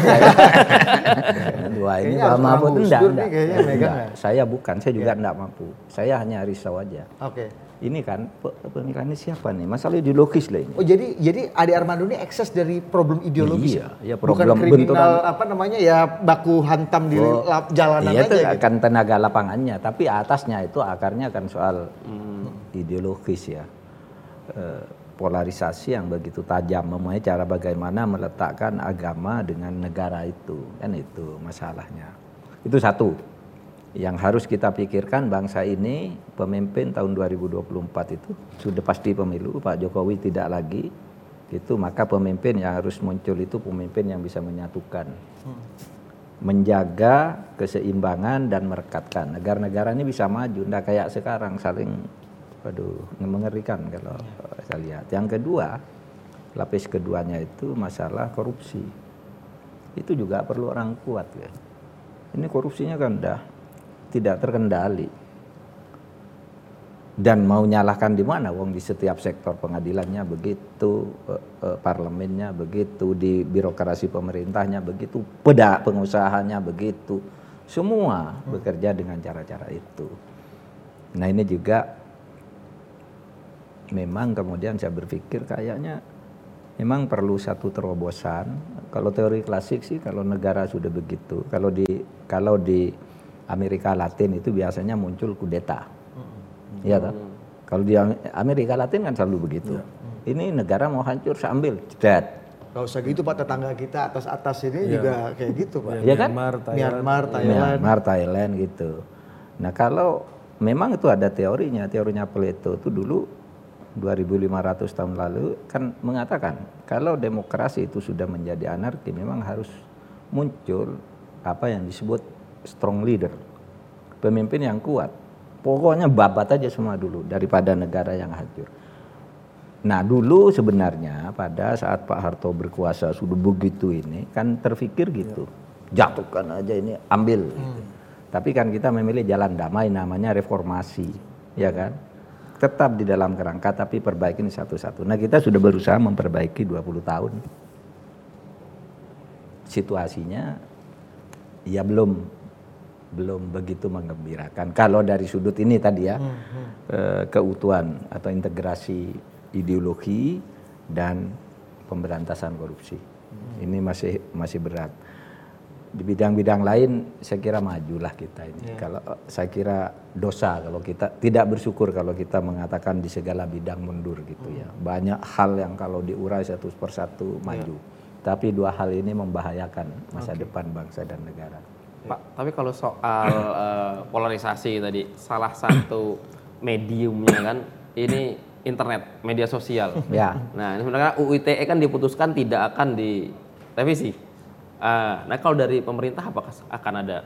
B: (laughs)
C: Dua ini Pak Mahfud enggak, enggak. Enggak,
A: ya.
C: Saya bukan, saya juga enggak mampu. Saya hanya risau aja.
A: Oke.
C: Ini kan pe- pemilihan ini siapa nih? Masalah ideologis lah ini.
A: Oh jadi jadi Ade Armando ini ekses dari problem ideologis.
C: Iya,
A: ya?
C: iya,
A: Bukan
C: problem
A: kriminal
C: benturan.
A: apa namanya ya baku hantam di
C: Oh,
A: lap- jalanan
C: iya
A: aja
C: itu
A: gitu.
C: akan tenaga lapangannya, tapi atasnya itu akarnya kan soal ideologis ya. Eh, polarisasi yang begitu tajam, mempunyai cara bagaimana meletakkan agama dengan negara itu, kan itu masalahnya. Itu satu yang harus kita pikirkan bangsa ini pemimpin tahun 2024 itu sudah pasti pemilu Pak Jokowi tidak lagi gitu maka pemimpin yang harus muncul itu pemimpin yang bisa menyatukan. Menjaga keseimbangan dan merekatkan. Agar negara ini bisa maju tidak kayak sekarang saling aduh mengerikan kalau saya lihat. Yang kedua lapis keduanya itu masalah korupsi. Itu juga perlu orang kuat ya. Ini korupsinya kan udah tidak terkendali. Dan mau nyalahkan di mana wong di setiap sektor pengadilannya begitu eh, eh, parlemennya begitu di birokrasi pemerintahnya begitu peda pengusahanya begitu. Semua bekerja dengan cara-cara itu. Nah ini juga memang kemudian saya berpikir kayaknya memang perlu satu terobosan. Kalau teori klasik sih kalau negara sudah begitu. Kalau di kalau di Amerika Latin itu biasanya muncul kudeta Iya kan? Kalau di Amerika Latin kan selalu begitu. Ini negara mau hancur sambil cedat.
A: Gak usah gitu Pak tetangga kita atas atas ini juga kayak gitu Pak.
C: Iya kan?
B: Myanmar, Thailand.
A: Myanmar, Thailand.
C: Myanmar, Thailand gitu. Nah kalau memang itu ada teorinya, teorinya Plato itu dulu 2500 tahun lalu kan mengatakan kalau demokrasi itu sudah menjadi anarki memang harus muncul apa yang disebut strong leader, pemimpin yang kuat. Pokoknya babat aja semua dulu daripada negara yang hancur. Nah dulu sebenarnya pada saat Pak Harto berkuasa sudah begitu ini kan terfikir gitu, jatuhkan aja ini ambil. gitu. Tapi kan kita memilih jalan damai namanya reformasi, ya kan? Tetap di dalam kerangka tapi perbaiki ini satu-satu. Nah kita sudah berusaha memperbaiki 20 tahun. Situasinya ya belum belum begitu mengembirakan. Kalau dari sudut ini tadi ya eh, keutuhan atau integrasi ideologi dan pemberantasan korupsi. Ini masih masih berat. Di bidang-bidang lain saya kira majulah kita ini. Kalau eh, saya kira dosa kalau kita tidak bersyukur kalau kita mengatakan di segala bidang mundur gitu ya. Banyak hal yang kalau diurai satu persatu maju. Tapi dua hal ini membahayakan masa depan bangsa dan negara.
D: Pak, tapi kalau soal eh, polarisasi tadi, salah satu mediumnya kan ini internet, media sosial.
C: Ya.
D: Nah, ini sebenarnya UU ITE kan diputuskan tidak akan direvisi. Eh, nah, kalau dari pemerintah apakah akan ada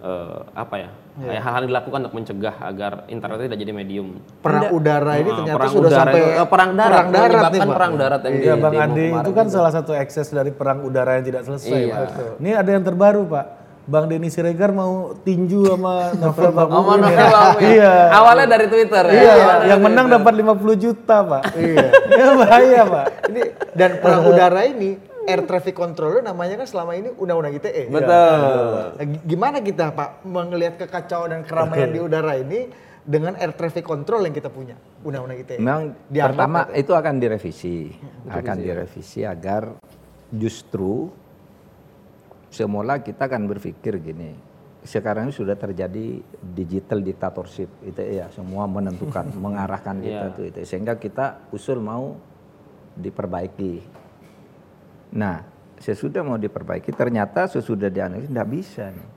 D: eh, apa ya, kayak hal-hal yang dilakukan untuk mencegah agar internet tidak jadi medium?
A: Perang udara ini
D: Eh,
A: ternyata
D: perang
A: sudah
D: udara
A: sampai
D: itu, eh, perang darat,
A: perang darat nih Pak.
D: perang darat yang
B: Iya
D: di
B: Bang Ade
D: kemarin
B: itu kan
D: juga.
B: salah satu ekses dari perang udara yang tidak selesai
D: Iya.
B: Pak. Ini ada yang terbaru Pak. Bang Denny Siregar mau tinju sama (laughs) Novel Babu.
D: Oh, Novel Babu (laughs) ya?
B: Iya.
D: Awalnya dari Twitter ya?
B: Iya,
D: Awalnya
B: yang menang dapat 50 juta, Pak. Iya. (laughs) Ya bahaya, Pak.
A: Ini dan perang udara ini air traffic controller namanya kan selama ini undang-undang ITE.
D: Betul.
A: Nah, g- Gimana kita Pak melihat kekacauan dan keramaian di udara ini dengan air traffic control yang kita punya undang-undang ITE?
C: Memang
A: Dianggap
C: pertama itu akan direvisi, akan direvisi agar justru semula kita akan berpikir gini. Sekarang ini sudah terjadi digital dictatorship itu ya semua menentukan (laughs) mengarahkan kita
D: Iya.
C: tuh itu sehingga kita usul mau diperbaiki. Nah sesudah mau diperbaiki ternyata sesudah dianalisis tidak bisa nih.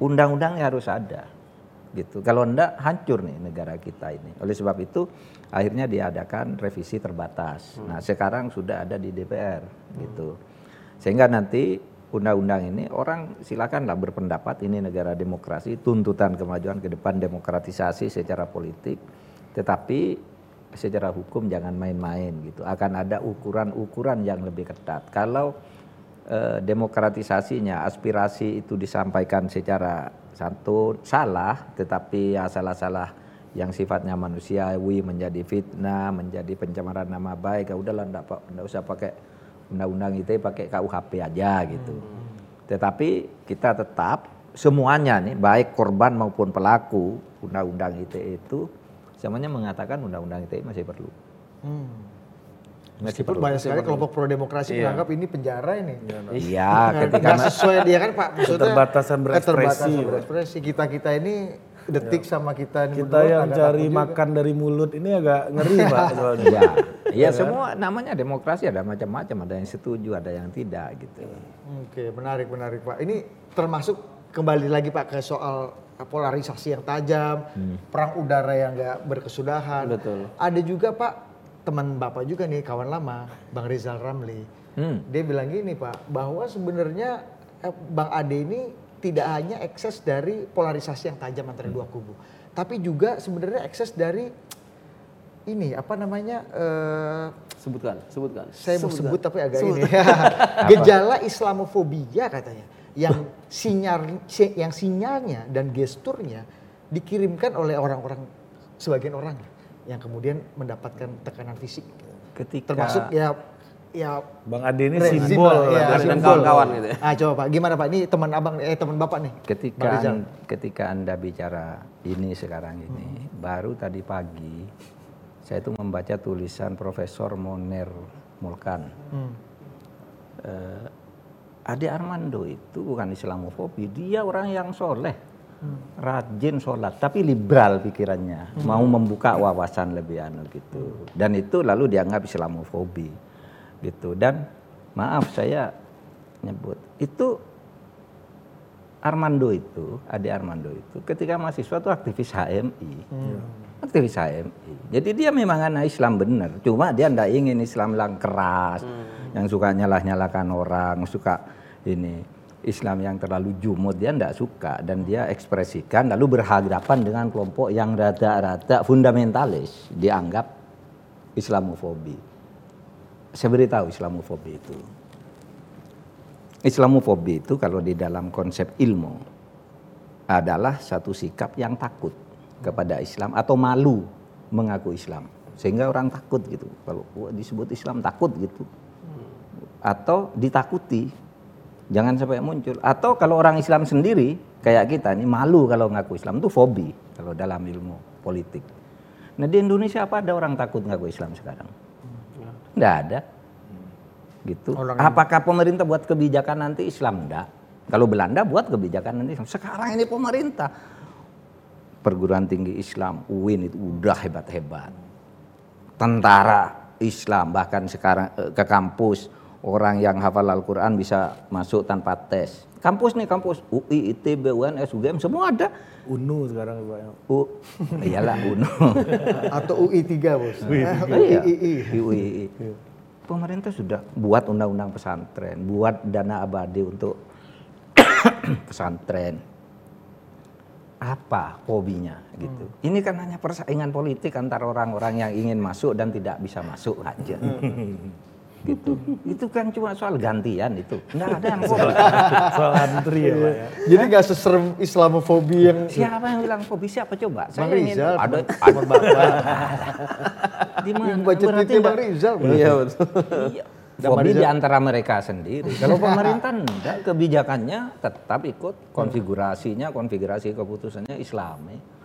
C: Undang-undangnya harus ada gitu. Kalau enggak hancur nih negara kita ini. Oleh sebab itu akhirnya diadakan revisi terbatas. Nah, sekarang sudah ada di DPR gitu. Sehingga nanti undang-undang ini orang silakanlah berpendapat ini negara demokrasi, tuntutan kemajuan ke depan demokratisasi secara politik, tetapi secara hukum jangan main-main gitu. Akan ada ukuran-ukuran yang lebih ketat. Kalau eh, demokratisasinya, aspirasi itu disampaikan secara satu salah, tetapi ya salah-salah yang sifatnya manusiawi menjadi fitnah, menjadi pencemaran nama baik, ya udahlah enggak, enggak usah pakai undang-undang ITE pakai KUHP aja gitu. Hmm. Tetapi kita tetap semuanya nih baik korban maupun pelaku undang-undang ITE itu semuanya mengatakan undang-undang ITE masih perlu. Hmm.
A: Meskipun banyak sekali kelompok pro demokrasi iya. menganggap ini penjara ini.
C: Iya,
A: ketika nggak sesuai dia kan Pak
B: maksudnya keterbatasan berekspresi. Keterbatasan
A: berekspresi. Kita kita ini detik ya. sama kita
B: ini kita yang cari makan juga. dari mulut ini agak ngeri Pak (laughs)
C: soalnya. ya. ya semua namanya demokrasi ada macam-macam, ada yang setuju, ada yang tidak gitu.
A: Oke, menarik menarik Pak. Ini termasuk kembali lagi Pak ke soal polarisasi yang tajam, hmm. perang udara yang nggak berkesudahan.
D: Betul.
A: Ada juga Pak teman bapak juga nih kawan lama bang Rizal Ramli hmm. dia bilang gini pak bahwa sebenarnya eh, bang Ade ini tidak hanya ekses dari polarisasi yang tajam antara dua kubu tapi juga sebenarnya ekses dari ini apa namanya uh,
D: sebutkan sebutkan
A: saya mau sebut tapi agak sebut. ini (laughs) gejala Islamofobia katanya yang sinyal yang sinyalnya dan gesturnya dikirimkan oleh orang-orang sebagian orang yang kemudian mendapatkan tekanan fisik. Ketika termasuk ya ya
B: Bang Ade ini simbol
A: ya, dan kawan-kawan gitu. Ya. Ah coba Pak, gimana Pak? Ini teman Abang eh teman Bapak nih.
C: Ketika an, ketika Anda bicara ini sekarang ini, hmm. baru tadi pagi saya itu membaca tulisan Profesor Moner Mulkan. Hmm. Uh, Ade Armando itu bukan Islamofobi, dia orang yang soleh hmm. rajin sholat tapi liberal pikirannya hmm. mau membuka wawasan lebih anu gitu dan itu lalu dianggap Islamofobi gitu dan maaf saya nyebut itu Armando itu adik Armando itu ketika mahasiswa itu aktivis HMI hmm. aktivis HMI jadi dia memang anak Islam benar cuma dia ndak ingin Islam yang keras hmm. yang suka nyalah nyalakan orang suka ini Islam yang terlalu jumud dia tidak suka dan dia ekspresikan lalu berhadapan dengan kelompok yang rada-rada fundamentalis dianggap Islamofobi. Saya beritahu Islamofobi itu. Islamofobi itu kalau di dalam konsep ilmu adalah satu sikap yang takut kepada Islam atau malu mengaku Islam. Sehingga orang takut gitu. Kalau disebut Islam takut gitu. Atau ditakuti Jangan sampai muncul. Atau kalau orang Islam sendiri kayak kita ini malu kalau ngaku Islam itu fobi kalau dalam ilmu politik. Nah di Indonesia apa ada orang takut ngaku Islam sekarang? Tidak ada. Gitu. Orang Apakah pemerintah buat kebijakan nanti Islam? Enggak. Kalau Belanda buat kebijakan nanti Islam. Sekarang ini pemerintah perguruan tinggi Islam UIN itu udah hebat-hebat. Tentara Islam bahkan sekarang eh, ke kampus orang yang hafal Al-Quran bisa masuk tanpa tes. Kampus nih kampus UI, ITB, UNS, UGM semua ada.
B: UNU sekarang Pak.
C: U, (laughs) iyalah UNU. (laughs)
A: Atau UI 3 bos. UI 3.
C: Iya. UI. (laughs) Pemerintah sudah buat undang-undang pesantren, buat dana abadi untuk (coughs) pesantren. Apa hobinya gitu. Hmm. Ini kan hanya persaingan politik antara orang-orang yang ingin masuk dan tidak bisa masuk aja. Gitu. itu kan cuma soal gantian itu. Enggak ada yang
B: soal, soal antri ya, Pak ya.
A: Jadi nggak seserem Islamofobi yang
C: Siapa yang bilang fobi siapa coba?
A: Bang Saya Rizal.
C: Ada (laughs) ada
A: Bapak. Di mana? Baca tweetnya Bang Rizal.
C: Iya betul. Iya. Fobi di antara mereka sendiri. Kalau pemerintah (laughs) enggak, kebijakannya tetap ikut konfigurasinya, konfigurasi keputusannya Islami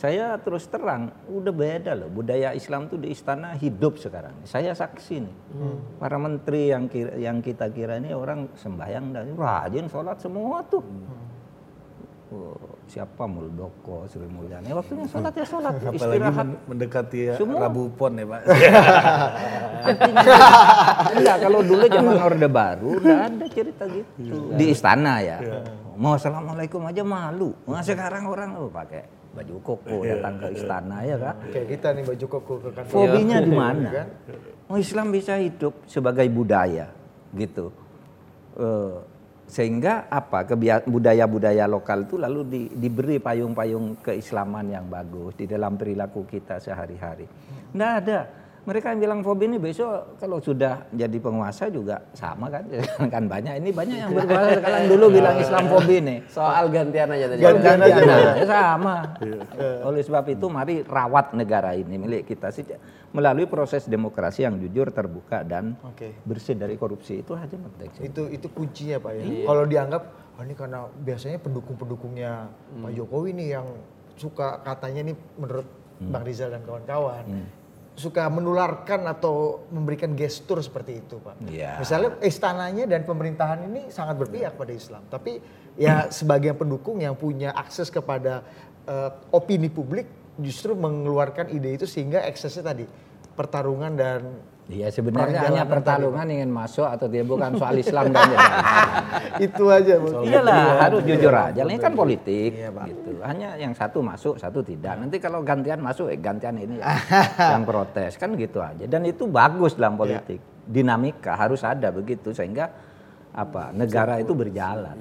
C: saya terus terang udah beda loh. Budaya Islam tuh di istana hidup sekarang. Saya saksi nih. Hmm. para menteri yang kira, yang kita kira ini orang sembahyang dan rajin sholat semua tuh. Hmm. Oh, siapa Muldoko Sri Mulyani? Waktunya sholat ya sholat (laughs)
B: istirahat. mendekati ya semua. Rabu Pon ya pak. (laughs) (laughs)
C: Enggak kalau dulu zaman orde baru udah ada cerita gitu. Ya. di istana ya, ya. mau assalamualaikum aja malu. Nah, sekarang orang oh, pakai baju koko iya. datang ke istana ya kak.
A: Kayak kita nih baju koko ke kantor.
C: Fobinya di mana? Oh Islam bisa hidup sebagai budaya gitu. Eh, sehingga apa budaya-budaya lokal itu lalu di, diberi payung-payung keislaman yang bagus di dalam perilaku kita sehari-hari. Nggak ada. Mereka yang bilang fobi ini besok kalau sudah jadi penguasa juga sama kan, (laughs) kan banyak. Ini banyak yang berkuasa sekarang dulu bilang Islam fobi nih.
D: Soal gantian aja tadi.
A: Gantian aja.
C: Nah, ya sama. Oleh sebab itu mari rawat negara ini milik kita sih melalui proses demokrasi yang jujur, terbuka dan
A: Oke.
C: bersih dari korupsi itu aja penting. sih.
A: Itu itu kuncinya Pak ya. Kalau dianggap oh ini karena biasanya pendukung-pendukungnya Pak Jokowi nih yang suka katanya nih menurut Bang Rizal dan kawan-kawan suka menularkan atau memberikan gestur seperti itu Pak.
C: Iya.
A: Misalnya istananya dan pemerintahan ini sangat berpihak pada Islam, tapi ya sebagian pendukung yang punya akses kepada eh, opini publik justru mengeluarkan ide itu sehingga eksesnya tadi pertarungan dan
C: Iya sebenarnya hanya
A: tadi,
C: pertarungan ingin masuk atau tidak bukan soal Islam dan yang (laughs)
A: itu aja.
C: Iyalah harus jujur aja. Ini kan politik gitu. Hanya yang satu masuk, satu tidak. Nanti kalau gantian masuk, eh gantian ini yang, (laughs) yang protes kan gitu aja. Dan itu bagus dalam politik. Dinamika harus ada begitu sehingga apa negara itu berjalan.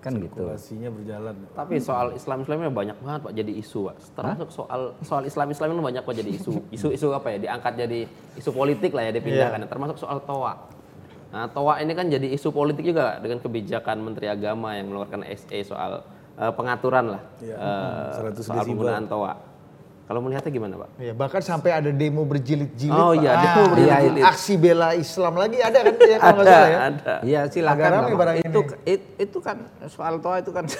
C: Kan gitu.
B: Sirkulasinya berjalan.
D: Tapi soal Islam Islamnya banyak banget pak jadi isu pak. Termasuk soal soal Islam Islam itu banyak pak jadi isu. Isu-isu apa ya diangkat jadi isu politik lah ya dipindahkan. Termasuk soal toa. Nah toa ini kan jadi isu politik juga dengan kebijakan Menteri Agama yang mengeluarkan SE soal eh, pengaturan lah eh,
B: 100
D: soal
B: desibel.
D: penggunaan toa. Kalau melihatnya gimana pak?
A: Iya, bahkan sampai ada demo berjilid-jilid.
D: Oh iya,
A: Ah,
D: demo berjilid-jilid.
A: Aksi bela Islam lagi ada kan ya kalau
D: Ada,
A: salah ya.
D: ada.
C: Iya silakan. Itu,
A: ini.
C: it- itu kan soal toa itu kan (laughs)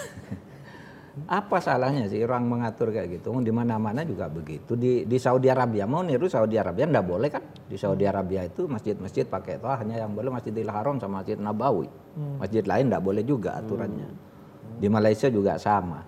C: apa salahnya sih orang mengatur kayak gitu? Di mana-mana juga begitu. Di di Saudi Arabia mau niru Saudi Arabia ndak boleh kan? Di Saudi Arabia itu masjid-masjid pakai toa hanya yang boleh Masjidil Haram sama Masjid Nabawi. Masjid lain ndak boleh juga aturannya. Di Malaysia juga sama.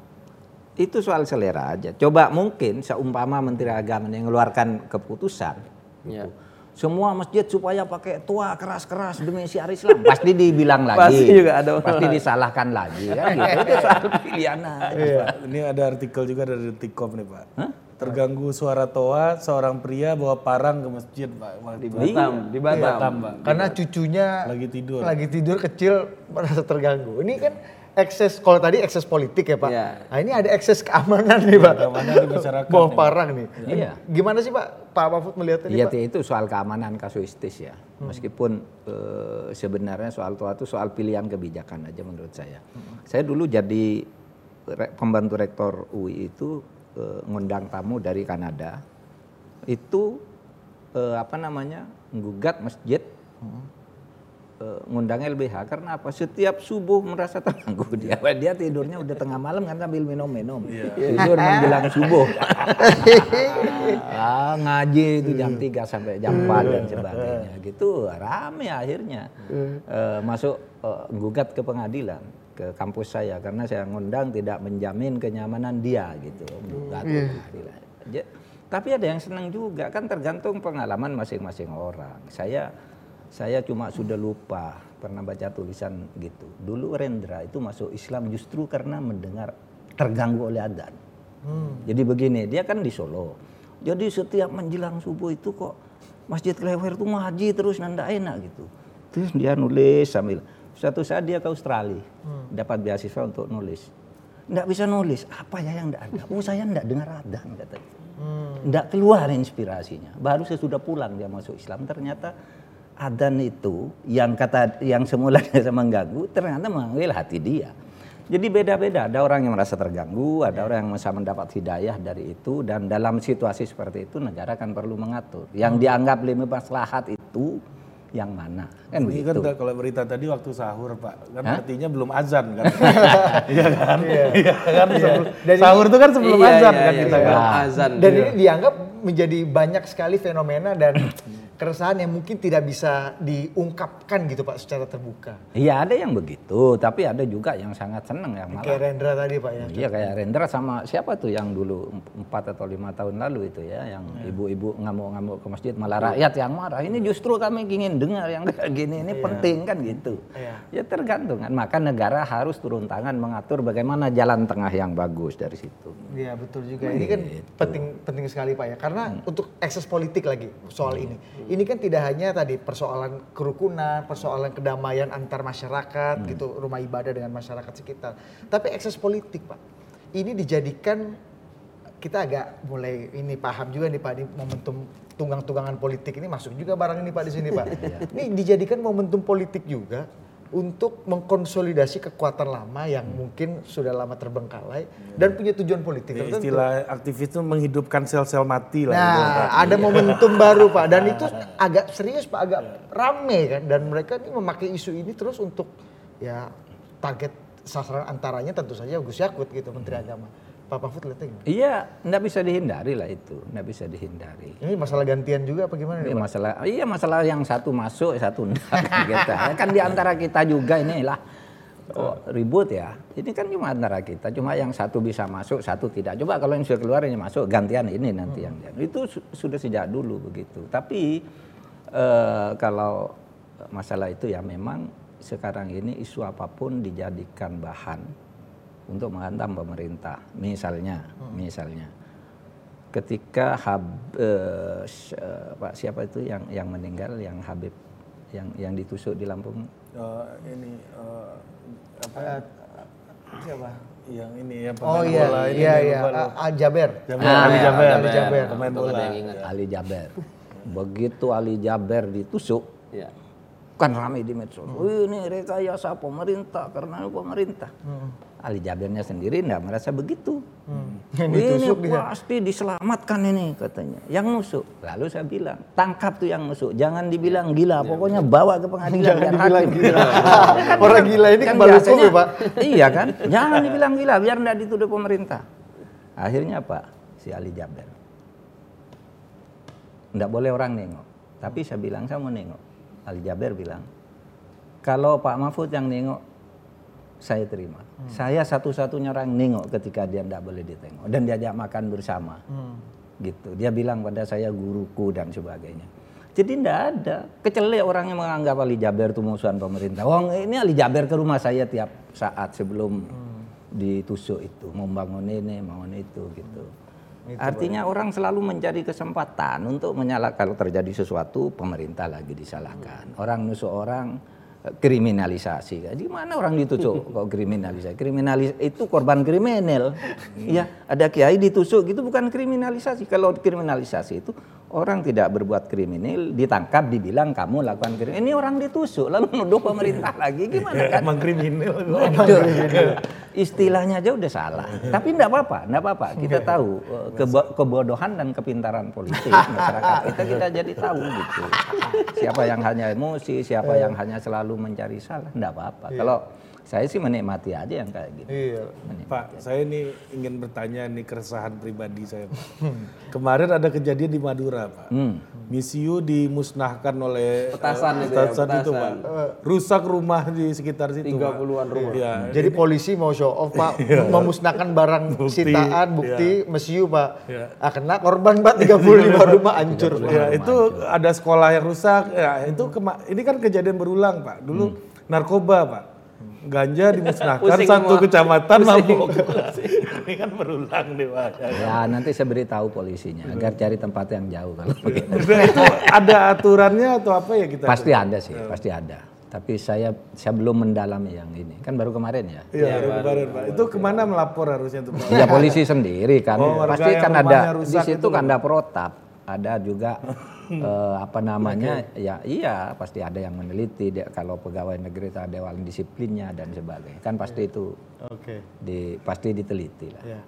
C: Itu soal selera aja. Coba mungkin seumpama Menteri Agama yang mengeluarkan keputusan
D: Iya.
C: semua masjid supaya pakai tua keras-keras demi syiar Islam. Pasti dibilang lagi.
D: Pasti juga ada
C: Pasti disalahkan lagi kan gitu. (laughs) Itu soal pilihan aja.
B: Pak, ini ada artikel juga dari Detikcom nih Pak. Terganggu suara toa, seorang pria bawa parang ke masjid Pak.
D: Di Batam, di Batam.
B: Batam Pak.
A: Karena cucunya
B: Lagi tidur.
A: lagi tidur kecil (laughs) merasa terganggu. Ini kan ekses kalau tadi ekses politik ya Pak.
D: Iya.
A: Nah ini ada ekses keamanan nih Pak.
B: keamanan di masyarakat
A: Bawah parang nih.
C: Iya.
A: Gimana sih Pak? Pak Mahfud melihatnya nih
C: Iya
A: Pak?
C: itu soal keamanan kasuistis ya. Meskipun eh, sebenarnya soal tua itu soal pilihan kebijakan aja menurut saya. Saya dulu jadi re- pembantu rektor UI itu eh, ngundang tamu dari Kanada. Itu eh, apa namanya? menggugat masjid eh, ngundang LBH karena apa? Setiap subuh merasa terganggu (laughs) dia. Dia tidurnya udah tengah malam kan sambil minum-minum. (laughs) Tidur menjelang subuh. (laughs) ah, ngaji itu jam 3 sampai jam 4 dan sebagainya. Gitu rame akhirnya. Eh, masuk eh, gugat ke pengadilan ke kampus saya karena saya ngundang tidak menjamin kenyamanan dia gitu. Gugat ke pengadilan. Ja- tapi ada yang senang juga kan tergantung pengalaman masing-masing orang. Saya saya cuma sudah lupa pernah baca tulisan gitu. Dulu Rendra itu masuk Islam justru karena mendengar terganggu oleh adzan. Jadi begini, dia kan di Solo. Jadi setiap menjelang subuh itu kok Masjid Klewer itu ngaji terus nanda enak gitu. Terus dia nulis sambil suatu saat dia ke Australia dapat beasiswa untuk nulis. Nggak bisa nulis, apa ya yang nggak ada? Oh saya nggak dengar adzan katanya. Nggak keluar inspirasinya. Baru sesudah pulang dia masuk Islam ternyata adzan itu yang kata yang semula (laughs) dia mengganggu ternyata mengambil hati dia. Jadi beda-beda. Ada orang yang merasa terganggu, ada orang yang bisa mendapat hidayah dari itu dan dalam situasi seperti itu negara kan perlu mengatur. Yang dianggap lima maslahat itu yang mana? Kan
B: Ini kan
C: begitu.
B: ta- kalau berita tadi waktu sahur Pak, kan artinya belum azan kan. (laughs) Iya kan? Iya (laughs) kan sebelum sahur itu kan sebelum
D: Iya,
B: azan
D: iya,
B: kan
D: iya,
B: kita
D: iya.
B: kan.
D: Azan.
A: Dan ini dianggap menjadi banyak sekali fenomena dan (clears throat) keresahan yang mungkin tidak bisa diungkapkan gitu Pak secara terbuka.
C: Iya ada yang begitu, tapi ada juga yang sangat senang yang malah
A: Kayak Rendra tadi Pak ya.
C: Iya kayak Rendra sama siapa tuh yang dulu empat atau lima tahun lalu itu ya, yang ibu-ibu ngamuk-ngamuk ke masjid malah rakyat yang marah. Ini justru kami ingin dengar yang kayak gini, ini penting kan gitu.
A: Iya.
C: Ya tergantung kan. Maka negara harus turun tangan mengatur bagaimana jalan tengah yang bagus dari situ.
A: Iya betul juga. Ini kan penting penting sekali Pak ya. Karena untuk ekses politik lagi soal ini. Ini kan tidak hanya tadi persoalan kerukunan, persoalan kedamaian antar masyarakat gitu, rumah ibadah dengan masyarakat sekitar. Tapi ekses politik, Pak. Ini dijadikan kita agak mulai ini paham juga nih Pak di momentum tunggang-tunggangan politik ini masuk juga barang ini Pak di sini Pak. (laughs) ini dijadikan momentum politik juga untuk mengkonsolidasi kekuatan lama yang mungkin sudah lama terbengkalai dan punya tujuan politik
B: Ya, istilah aktivis itu menghidupkan sel-sel mati lah.
A: Nah,
B: Pak.
A: ada momentum baru Pak dan itu (laughs) agak serius Pak, agak rame kan dan mereka ini memakai isu ini terus untuk ya target sasaran antaranya tentu saja Gus Yakut gitu Menteri Agama. Pak Mahfud?
C: Iya, nggak bisa dihindari lah itu, nggak bisa dihindari.
A: Ini masalah gantian juga apa gimana nih
C: Ini
A: Pak?
C: masalah, iya masalah yang satu masuk, satu enggak. (laughs) gitu. Kan di antara kita juga inilah kok ribut ya. Ini kan cuma antara kita, cuma yang satu bisa masuk, satu tidak. Coba kalau yang sudah keluar ini masuk, gantian ini nanti yang dia. Itu su- sudah sejak dulu begitu. Tapi eh, kalau masalah itu ya memang sekarang ini isu apa pun dijadikan bahan untuk menghantam pemerintah. Misalnya, misalnya ketika Hab, eh, eh, Pak siapa itu yang yang meninggal yang Habib yang yang ditusuk di Lampung
B: Eh, ini eh, apa?
A: Eh, siapa?
B: Yang ini ya
A: Oh
B: pemain
A: iya,
B: bola ini
A: iya iya. Ah, Jaber.
B: Jaber,
C: Ah,
B: Ali
C: iya,
B: Jaber,
A: Ali Jaber.
B: pemain bola.
D: ingat.
C: Ali Jaber. Begitu Ali Jaber ditusuk
D: Iya.
C: Kan ramai di medsos. Wih, ini rekayasa pemerintah karena pemerintah. Ali Jabernya sendiri enggak merasa begitu.
A: Yang
C: ini
A: dia.
C: pasti diselamatkan ini katanya. Yang nusuk. Lalu saya bilang, tangkap tuh yang nusuk. Jangan dibilang gila, pokoknya bawa ke pengadilan
A: Jangan
C: biar
A: dibilang
C: hakim.
A: gila. (laughs) Orang gila ini
C: Kan
A: kebal hukum ya Pak.
C: Iya kan? Jangan dibilang gila biar enggak dituduh pemerintah. Akhirnya apa? Si Ali Jaber. Enggak boleh orang nengok. Tapi saya bilang saya mau nengok. Ali Jaber bilang, kalau Pak Mahfud yang nengok, saya terima. Saya satu-satunya orang nengok ketika dia enggak boleh ditengok dan diajak makan bersama. Gitu. Dia bilang pada saya guruku dan sebagainya. Jadi enggak ada. Kecelek orang yang menganggap Ali Jaber itu musuhan pemerintah. Wong ini Ali Jaber ke rumah saya tiap saat sebelum ditusuk itu, membangun ini, membangun itu gitu. Artinya orang selalu mencari kesempatan untuk menyalahkan kalau terjadi sesuatu pemerintah lagi disalahkan. Orang nusuk orang eh, kriminalisasi. Di mana orang ditusuk (laughs) kok kriminalisasi? Kriminalis itu korban kriminal. Iya, ada kiai ditusuk gitu bukan kriminalisasi. Kalau kriminalisasi itu orang tidak berbuat kriminal ditangkap dibilang kamu lakukan kriminal. Ini orang ditusuk lalu nuduh pemerintah lagi gimana kan?
B: Emang kriminal.
C: Istilahnya aja udah salah. Tapi enggak apa-apa, enggak apa-apa. Kita tahu eh, kebo- kebodohan dan kepintaran politik masyarakat kita kita jadi tahu gitu. Siapa yang hanya emosi, siapa yang hanya selalu mencari salah, enggak apa-apa. Kalau saya sih menikmati aja yang kayak gitu.
A: Iya.
B: Pak, saya ini ingin bertanya nih keresahan pribadi saya. Pak. Kemarin ada kejadian di Madura, Pak.
C: Hmm.
B: Misiu dimusnahkan oleh
D: Petasan
B: eh,
D: itu ya,
B: petasan itu, Pak.
D: petasan.
B: Rusak rumah di sekitar situ,
D: 30-an rumah.
B: Iya.
A: Jadi polisi mau show off Pak, (laughs) memusnahkan barang
B: Bukti,
A: sitaan, bukti, mesiu Pak.
B: Iya.
A: Ah, kena korban Pak 35 rumah hancur.
B: Ya, itu ada sekolah yang rusak. Ya, itu kema- ini kan kejadian berulang, Pak. Dulu narkoba, Pak. Ganja dimusnahkan satu
D: semua.
B: kecamatan mabuk. (laughs) ini kan berulang nih, Pak.
C: Ya nanti saya beritahu polisinya agar cari tempat yang jauh kalau begitu.
B: Nah, itu ada aturannya atau apa ya kita?
C: Pasti ada sih, pasti ada. Tapi saya saya belum mendalami yang ini. Kan baru kemarin ya.
B: Iya, baru kemarin, Pak. Itu ke mana melapor harusnya tuh, Pak?
C: Ya polisi sendiri kan.
B: Oh,
C: Pasti kan ada di situ
B: itu
C: kan ada protap, ada juga hmm. Eh, apa namanya okay. ya iya pasti ada yang meneliti dia, kalau pegawai negeri ada dewan disiplinnya dan sebagainya kan pasti yeah. itu
A: okay.
C: di pasti diteliti lah.
A: Yeah.